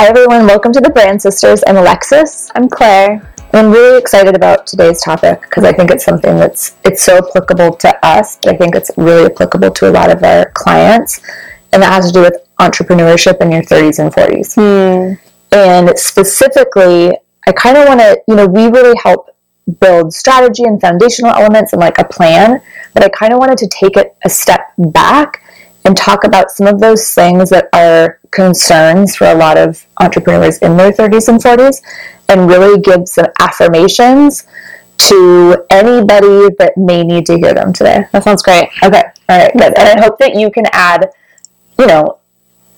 Hi, everyone. Welcome to the Brand Sisters. I'm Alexis. I'm Claire. I'm really excited about today's topic because I think it's something that's it's so applicable to us, but I think it's really applicable to a lot of our clients, and that has to do with entrepreneurship in your 30s and 40s. Hmm. And specifically, I kind of want to, you know, we really help build strategy and foundational elements and like a plan, but I kind of wanted to take it a step back and talk about some of those things that are concerns for a lot of entrepreneurs in their 30s and 40s and really give some affirmations to anybody that may need to hear them today. That sounds great. Okay, all right, good. And I hope that you can add, you know,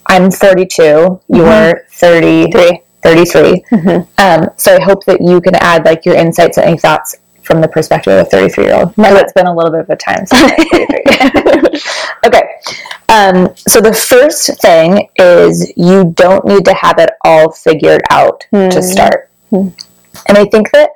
I'm 42, you're 33. 33. Um, so I hope that you can add like your insights and any thoughts from the perspective of a 33 year old. Now it's been a little bit of a time since I was 33. okay. Um, so the first thing is you don't need to have it all figured out to start. And I think that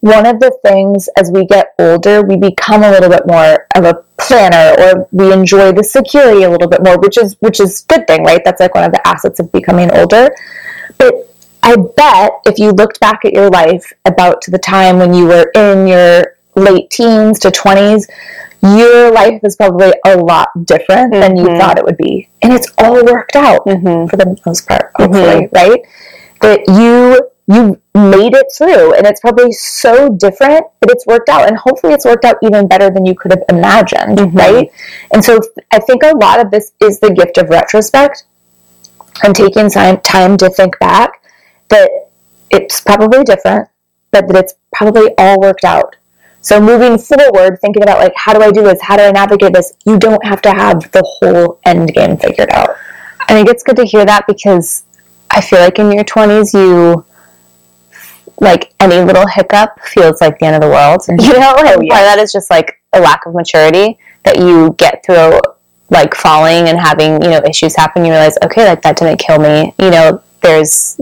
one of the things as we get older, we become a little bit more of a planner or we enjoy the security a little bit more, which is which is good thing, right? That's like one of the assets of becoming older. But I bet if you looked back at your life about to the time when you were in your late teens to 20s, your life is probably a lot different than you Mhm. thought it would be. And it's all worked out Mhm. for the most part, hopefully, right? That you you made it through and it's probably so different, but it's worked out and hopefully it's worked out even better than you could have imagined, Mhm. right? And so I think a lot of this is the gift of retrospect and taking time time to think back that it's probably different, but that it's probably all worked out. So moving forward, thinking about like how do I do this? How do I navigate this? You don't have to have the whole end game figured out. I think it's good to hear that because I feel like in your 20s, you like any little hiccup feels like the end of the world. You know, like Oh, yeah. part of that is just like a lack of maturity that you get through like falling and having you know issues happen. You realize, okay, like that didn't kill me. You know, there's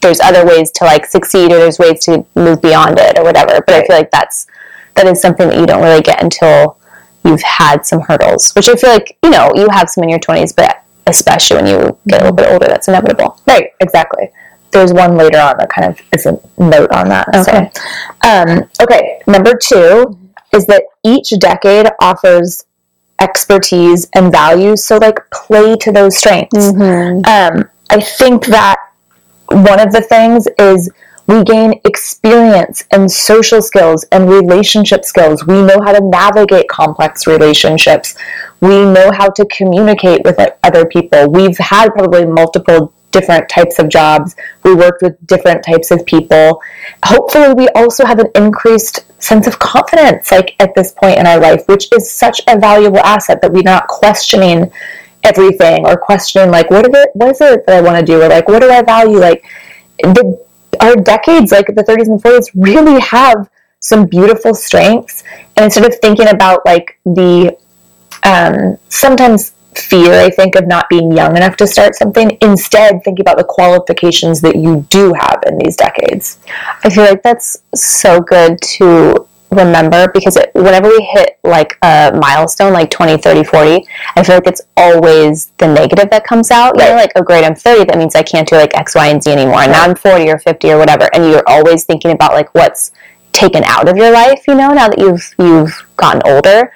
there's other ways to like succeed or there's ways to move beyond it or whatever. But I feel like that's that is something that you don't really get until you've had some hurdles, which I feel like you know you have some in your 20s, but especially when you get a little bit older, that's inevitable. Right, exactly. There's one later on that kind of is a note on that. Okay. So, um, okay. Number two is that each decade offers expertise and values. So, like, play to those strengths. Um, I think that one of the things is we gain experience and social skills and relationship skills. We know how to navigate complex relationships. We know how to communicate with other people. We've had probably multiple different types of jobs. We worked with different types of people. Hopefully, we also have an increased sense of confidence, like at this point in our life, which is such a valuable asset that we're not questioning everything or question like what is it what is it that I want to do? Or like what do I value? Like the our decades like the 30s and 40s really have some beautiful strengths. And instead of thinking about like the um, sometimes fear I think of not being young enough to start something instead thinking about the qualifications that you do have in these decades. I feel like that's so good to remember because it, whenever we hit like a milestone, like 20, 30, 40, I feel like it's always the negative that comes out. You know, like, oh, great, I'm 30. That means I can't do like X, Y, and Z anymore. And now I'm 40 or 50 or whatever. And you're always thinking about like what's taken out of your life, you know, now that you've, you've gotten older.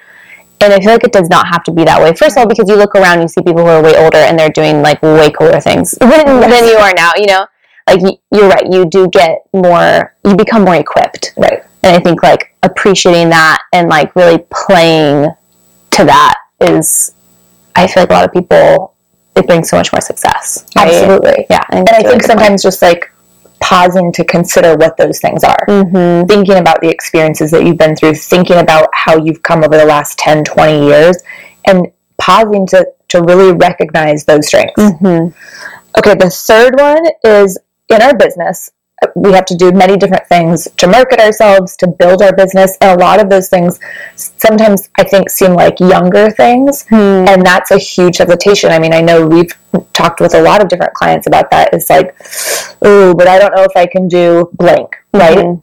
And I feel like it does not have to be that way. First of all, because you look around, you see people who are way older and they're doing like way cooler things than, than you are now, you know? Like you're right, you do get more, you become more equipped. right And I think like appreciating that and like really playing to that is, I feel like a lot of people, it brings so much more success. right? absolutely Yeah. and I think sometimes just like pausing to consider what those things are hmm thinking about the experiences that you've been through, thinking about how you've come over the last 10, 20 years, and pausing to, to really recognize those strengths. hmm Okay, the third one is in our business, we have to do many different things to market ourselves, to build our business, and a lot of those things sometimes I think seem like younger things, Hmm. and that's a huge hesitation. I mean, I know we've talked with a lot of different clients about that. It's like, oh, but I don't know if I can do blank, right? Mhm.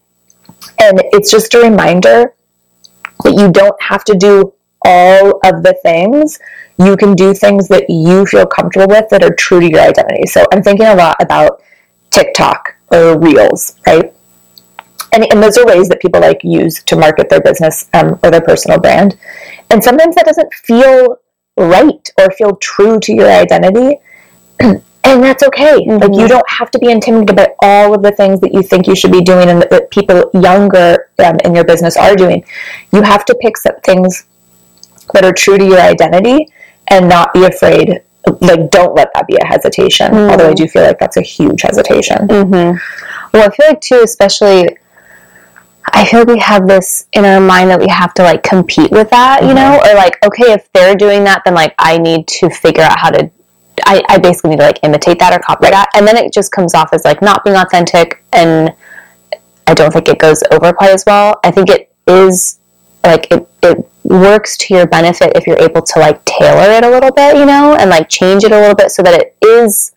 And it's just a reminder that you don't have to do all of the things, you can do things that you feel comfortable with that are true to your identity. So I'm thinking a lot about TikTok or Reels, right? And, and those are ways that people like use to market their business um, or their personal brand. And sometimes that doesn't feel right or feel true to your identity. and that's okay. Mm-hmm. Like you don't have to be intimidated by all of the things that you think you should be doing and that, that people younger um, in your business are doing. You have to pick some things that are true to your identity and not be afraid. Like, don't let that be a hesitation. Mm-hmm. Although I do feel like that's a huge hesitation. Mm-hmm. Well, I feel like too, especially I feel like we have this in our mind that we have to like compete with that, you mm-hmm. know, or like, okay, if they're doing that, then like I need to figure out how to. I, I basically need to like imitate that or copy right. that, and then it just comes off as like not being authentic, and I don't think it goes over quite as well. I think it is like it it works to your benefit if you're able to like tailor it a little bit, you know, and like change it a little bit so that it is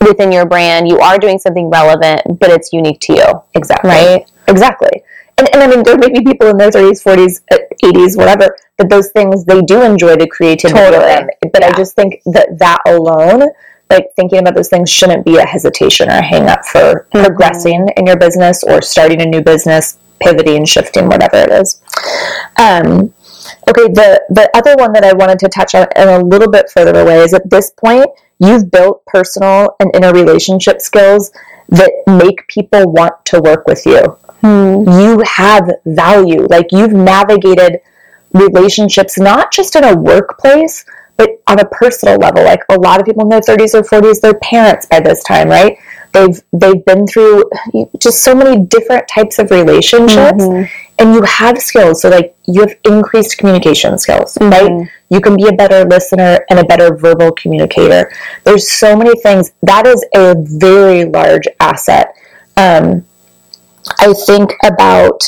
within your brand. You are doing something relevant, but it's unique to you. Exactly. Right. Exactly. And, and I mean, there may be people in their 30s, 40s, 80s, whatever, that those things they do enjoy the creativity. Totally. But yeah. I just think that that alone, like thinking about those things, shouldn't be a hesitation or a hang up for mm-hmm. progressing in your business or starting a new business, pivoting, shifting, whatever it is. Um, okay, the, the other one that I wanted to touch on in a little bit further away is at this point, you've built personal and interrelationship skills that make people want to work with you. Hmm. You have value. Like you've navigated relationships, not just in a workplace, but on a personal level. Like a lot of people in their 30s or 40s, they're parents by this time, right? They've they've been through just so many different types of relationships, mm-hmm. And you have skills. So like you have increased communication skills, mm-hmm. right? You can be a better listener and a better verbal communicator. There's so many things that is a very large asset. Um, I think about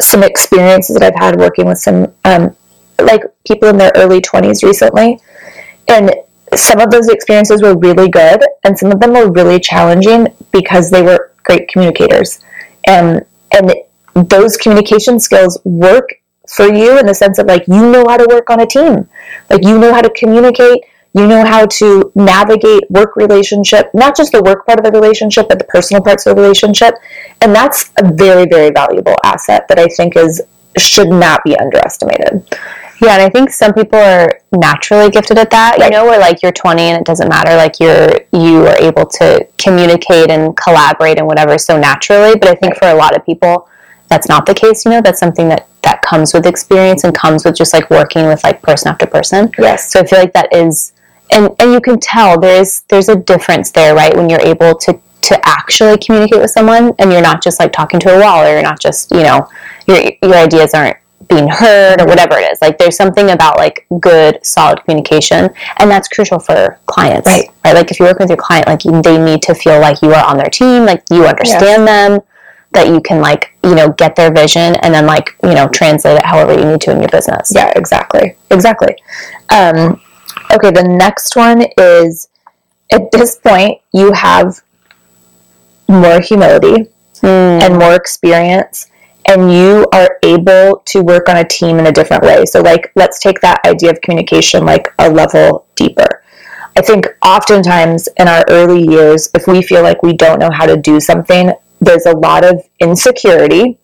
some experiences that I've had working with some um, like people in their early 20s recently. And some of those experiences were really good and some of them were really challenging because they were great communicators. And and those communication skills work for you in the sense of like you know how to work on a team. Like you know how to communicate, you know how to navigate work relationship, not just the work part of the relationship, but the personal parts of the relationship. And that's a very, very valuable asset that I think is should not be underestimated. Yeah, and I think some people are naturally gifted at that, you know, where like you're 20 and it doesn't matter, like you're you are able to communicate and collaborate and whatever so naturally. But I think for a lot of people, that's not the case. You know, that's something that that comes with experience and comes with just like working with like person after person. Yes. So I feel like that is and and you can tell there's there's a difference there, right? When you're able to to actually communicate with someone and you're not just like talking to a wall or you're not just you know your your ideas aren't being heard or whatever it is like there's something about like good solid communication and that's crucial for clients right right like if you work with your client like they need to feel like you are on their team like you understand yeah. them that you can like you know get their vision and then like you know translate it however you need to in your business yeah exactly exactly um, Okay, the next one is at this point, you have more humility mm. and more experience, and you are able to work on a team in a different way. So, like, let's take that idea of communication like a level deeper. I think oftentimes in our early years, if we feel like we don't know how to do something, there's a lot of insecurity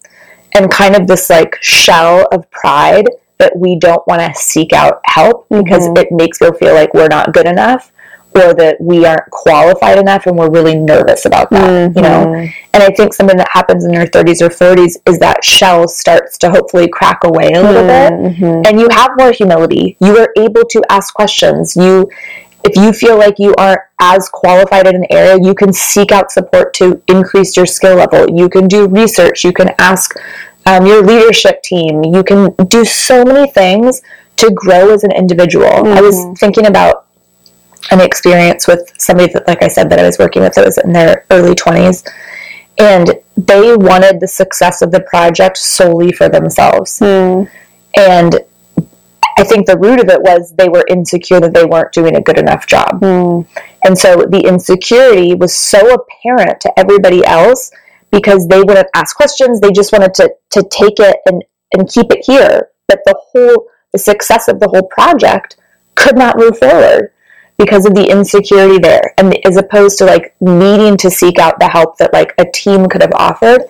and kind of this like shell of pride that we don't want to seek out help because mm-hmm. it makes us feel like we're not good enough or that we aren't qualified enough and we're really nervous about that mm-hmm. you know mm-hmm. and i think something that happens in your 30s or 40s is that shell starts to hopefully crack away a little mm-hmm. bit and you have more humility you are able to ask questions you if you feel like you aren't as qualified in an area you can seek out support to increase your skill level you can do research you can ask um, your leadership team. You can do so many things to grow as an individual. Mm-hmm. I was mm-hmm. thinking about an experience with somebody that, like I said, that I was working with that was in their early 20s. And they wanted the success of the project solely for themselves. Mm. And I think the root of it was they were insecure that they weren't doing a good enough job. Mm. And so the insecurity was so apparent to everybody else because they wouldn't ask questions. They just wanted to, to take it and, and keep it here. But the whole the success of the whole project could not move forward because of the insecurity there and as opposed to like needing to seek out the help that like a team could have offered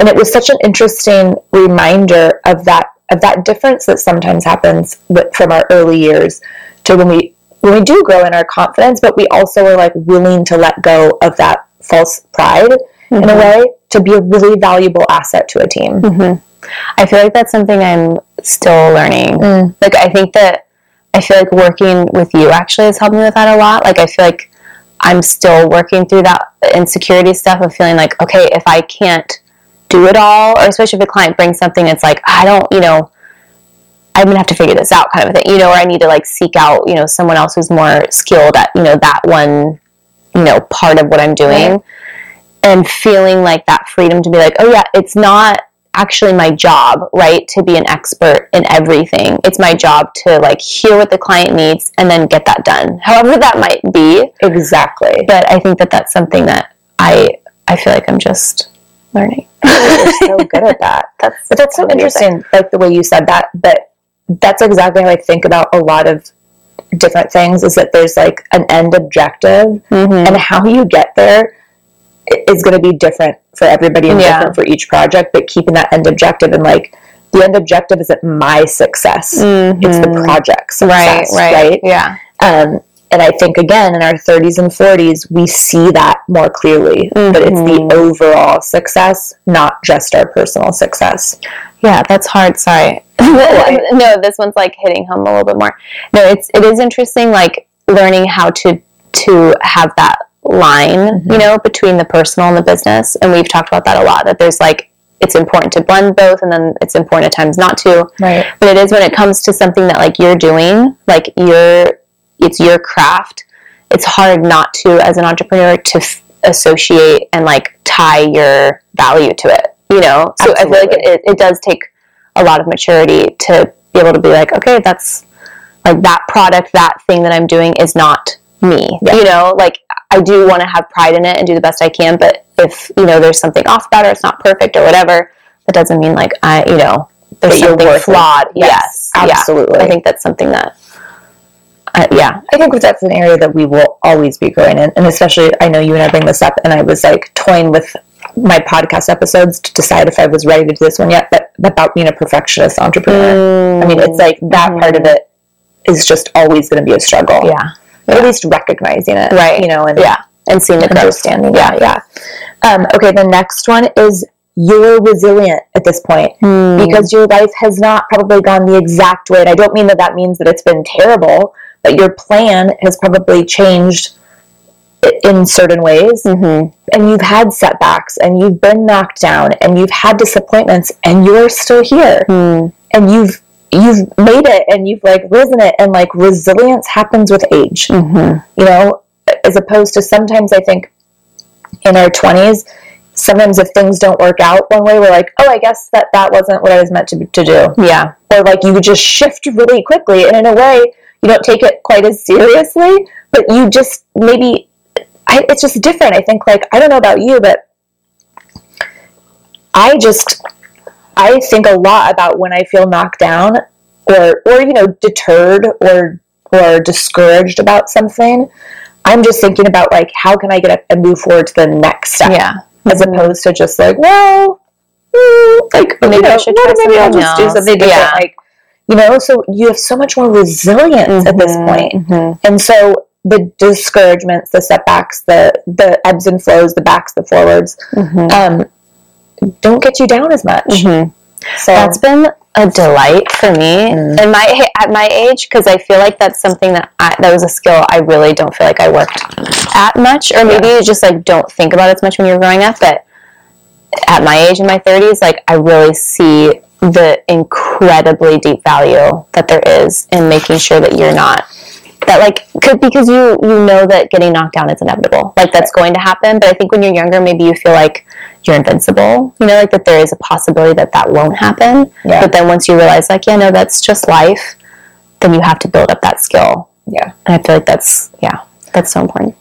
and it was such an interesting reminder of that of that difference that sometimes happens with, from our early years to when we we do grow in our confidence but we also are like willing to let go of that false pride mm-hmm. in a way to be a really valuable asset to a team mm-hmm. i feel like that's something i'm still learning mm. like i think that I feel like working with you actually has helped me with that a lot. Like I feel like I'm still working through that insecurity stuff of feeling like, okay, if I can't do it all, or especially if a client brings something, it's like, I don't, you know, I'm gonna have to figure this out kind of a thing, you know, or I need to like seek out, you know, someone else who's more skilled at, you know, that one, you know, part of what I'm doing. Right. And feeling like that freedom to be like, oh yeah, it's not actually my job, right, to be an expert in everything. It's my job to like hear what the client needs and then get that done. However that might be. Exactly. But I think that that's something that I I feel like I'm just learning. Oh, you're so good at that. That's but that's so interesting, like the way you said that. But that's exactly how I think about a lot of different things. Is that there's like an end objective, mm-hmm. and how you get there is going to be different for everybody and yeah. different for each project, but keeping that end objective and like the end objective isn't my success; mm-hmm. it's the project's success, right? Right? right? Yeah. Um, and I think again in our 30s and 40s we see that more clearly, mm-hmm. but it's the mm-hmm. overall success, not just our personal success. Yeah, that's hard. Sorry. no, this one's like hitting home a little bit more. No, it's it is interesting, like learning how to to have that line, mm-hmm. you know, between the personal and the business. And we've talked about that a lot, that there's like, it's important to blend both and then it's important at times not to. Right. But it is when it comes to something that like you're doing, like your, it's your craft. It's hard not to, as an entrepreneur, to f- associate and like tie your value to it, you know? So Absolutely. I feel like it, it does take a lot of maturity to be able to be like, okay, that's like that product, that thing that I'm doing is not me. Yeah. You know, like I do want to have pride in it and do the best I can, but if, you know, there's something off about it or it's not perfect or whatever, that doesn't mean like I, you know, there's something flawed. Yes, yes, absolutely. Yeah. I think that's something that uh, yeah, I think that's an area that we will always be growing in, and especially I know you and I bring this up, and I was like toying with my podcast episodes to decide if I was ready to do this one yet. But about being a perfectionist entrepreneur, mm. I mean, it's like that mm. part of it is just always going to be a struggle. Yeah, yeah. at least recognizing it, right? You know, and yeah, and seeing the understanding. Yeah, yeah. Um, okay, the next one is you're resilient at this point mm. because your life has not probably gone the exact way. And I don't mean that that means that it's been terrible, but your plan has probably changed in certain ways mm-hmm. and you've had setbacks and you've been knocked down and you've had disappointments and you're still here mm. and you've you've made it and you've like risen it and like resilience happens with age mm-hmm. you know as opposed to sometimes i think in our 20s sometimes if things don't work out one way we're like oh i guess that that wasn't what i was meant to, to do yeah or like you just shift really quickly and in a way you don't take it quite as seriously but you just maybe I, it's just different i think like i don't know about you but i just I think a lot about when I feel knocked down or or you know deterred or or discouraged about something. I'm just thinking about like how can I get up and move forward to the next step, yeah, as mm-hmm. opposed to just like well, mm, like maybe you know, I should try maybe I'll just do something different. Yeah. Like you know, so you have so much more resilience mm-hmm. at this mm-hmm. point. Mm-hmm. and so the discouragements, the setbacks, the the ebbs and flows, the backs, the forwards. Mm-hmm. Um, don't get you down as much. Mm-hmm. So that's been a delight for me mm. and my at my age because I feel like that's something that I, that was a skill I really don't feel like I worked at much, or maybe yeah. you just like don't think about it as much when you're growing up. But at my age in my 30s, like I really see the incredibly deep value that there is in making sure that you're not that like could because you you know that getting knocked down is inevitable. Like that's going to happen. But i think when you're younger maybe you feel like you're invincible. You know like that there is a possibility that that won't happen. Yeah. but then once you realize like yeah no that's just life then you have to build up that skill. Yeah. And i feel like that's yeah that's so important.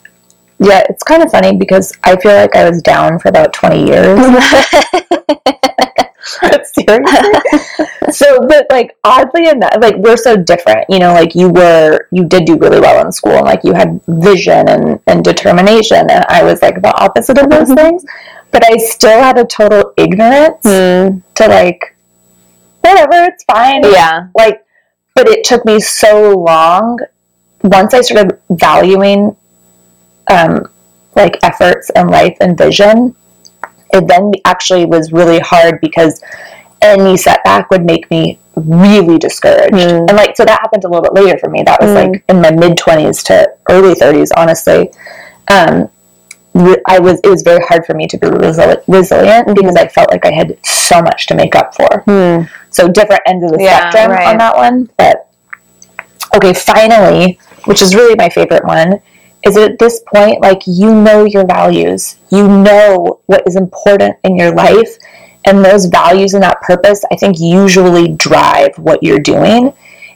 Yeah it's kind of funny because i feel like i was down for about 20 years Seriously? so, but like oddly enough, like we're so different. You know, like you were, you did do really well in school, and like you had vision and and determination, and I was like the opposite of those things. But I still had a total ignorance Mm, to like, whatever, it's fine. yeah. Like, but it took me so long. Once I started valuing, um, like efforts and life and vision, it then actually was really hard because any setback would make me really discouraged. Mm. And like, so that happened a little bit later for me. That was Mm. like in my mid twenties to early thirties, honestly. Um, I was it was very hard for me to be resi- resilient because I felt like I had so much to make up for. Mm. So different ends of the Yeah, spectrum right. on that one. But okay, finally, which is really my favorite one, is at this point, like you know your values, you know what is important in your life, and those values and that purpose, I think, usually drive what you're doing,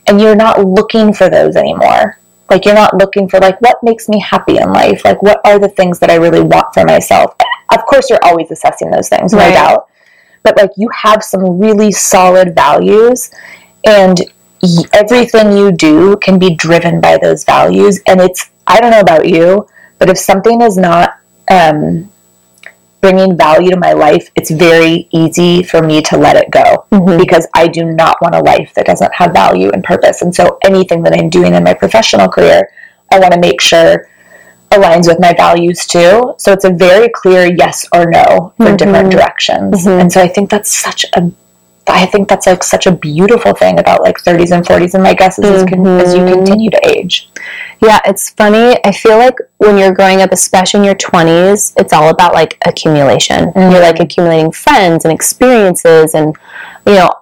and you're not looking for those anymore. Like you're not looking for like what makes me happy in life. Like what are the things that I really want for myself. Of course, you're always assessing those things, no Right. doubt but like you have some really solid values and y- everything you do can be driven by those values and it's i don't know about you but if something is not um, bringing value to my life it's very easy for me to let it go Mhm. because i do not want a life that doesn't have value and purpose and so anything that i'm doing in my professional career i want to make sure aligns with my values too. So it's a very clear yes or no for different Mhm. directions. Mhm. And so I think that's such a I think that's like such a beautiful thing about like 30s and 40s and my guess is as, con- as you Mhm. continue to age. Yeah, it's funny. I feel like when you're growing up, especially in your 20s, it's all about like accumulation. Mhm. You're like accumulating friends and experiences and, you know,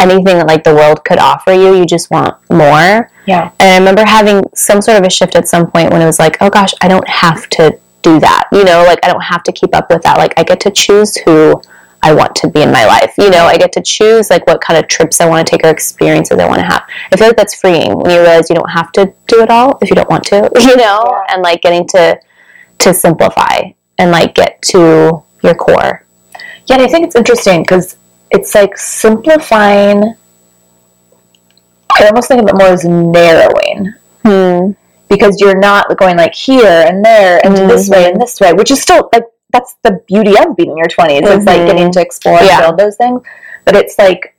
anything that like the world could offer you. You just want more. Yeah. And I remember having some sort of a shift at some point when it was like, oh gosh, I don't have to do that. You know, like I don't have to keep up with that. Like I get to choose who I want to be in my life. You know, I get to choose like what kind of trips I want to take or experiences I want to have. I feel like that's freeing when you realize you don't have to do it all if you don't want to, you know, Yeah. and like getting to to simplify and like get to your core. Yeah, and I think it's interesting because it's like simplifying. I almost think of it more as narrowing Hmm. because you're not going like here and there and this way and this way, which is still like that's the beauty of being in your 20s. It's like getting to explore and Yeah. build those things, but it's like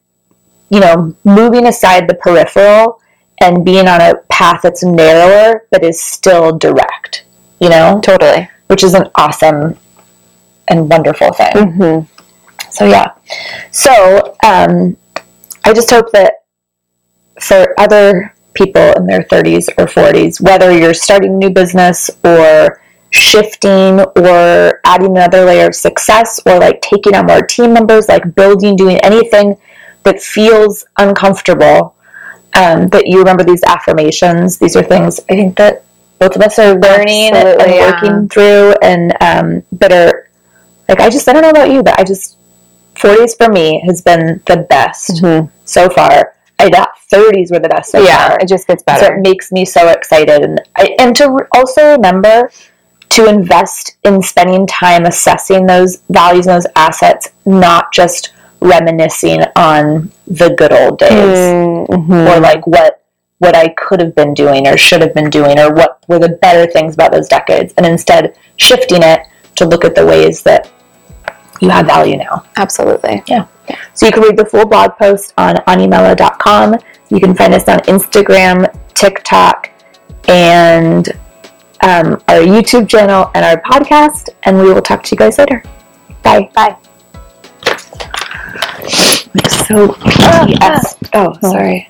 you know moving aside the peripheral and being on a path that's narrower but is still direct. You know, Totally. which is an awesome and wonderful thing. hmm So yeah. So um, I just hope that for other people in their 30s or 40s, whether you're starting a new business or shifting or adding another layer of success or like taking on more team members, like building, doing anything that feels uncomfortable, um, that you remember these affirmations. These are things I think that both of us are learning Absolutely, and yeah. working through and um, that are like I just I don't know about you, but I just 40s for me has been the best Mhm. so far. I thought 30s were the best so Yeah, far. it just gets better. So it makes me so excited, and I, and to also remember to invest in spending time assessing those values and those assets, not just reminiscing on the good old days Mhm. or like what what I could have been doing or should have been doing or what were the better things about those decades, and instead shifting it to look at the ways that you have value now. Absolutely. Yeah. So you can read the full blog post on animela.com. You can find us on Instagram, TikTok, and um, our YouTube channel and our podcast. And we will talk to you guys later. Bye. Bye. So, yes. Oh, sorry.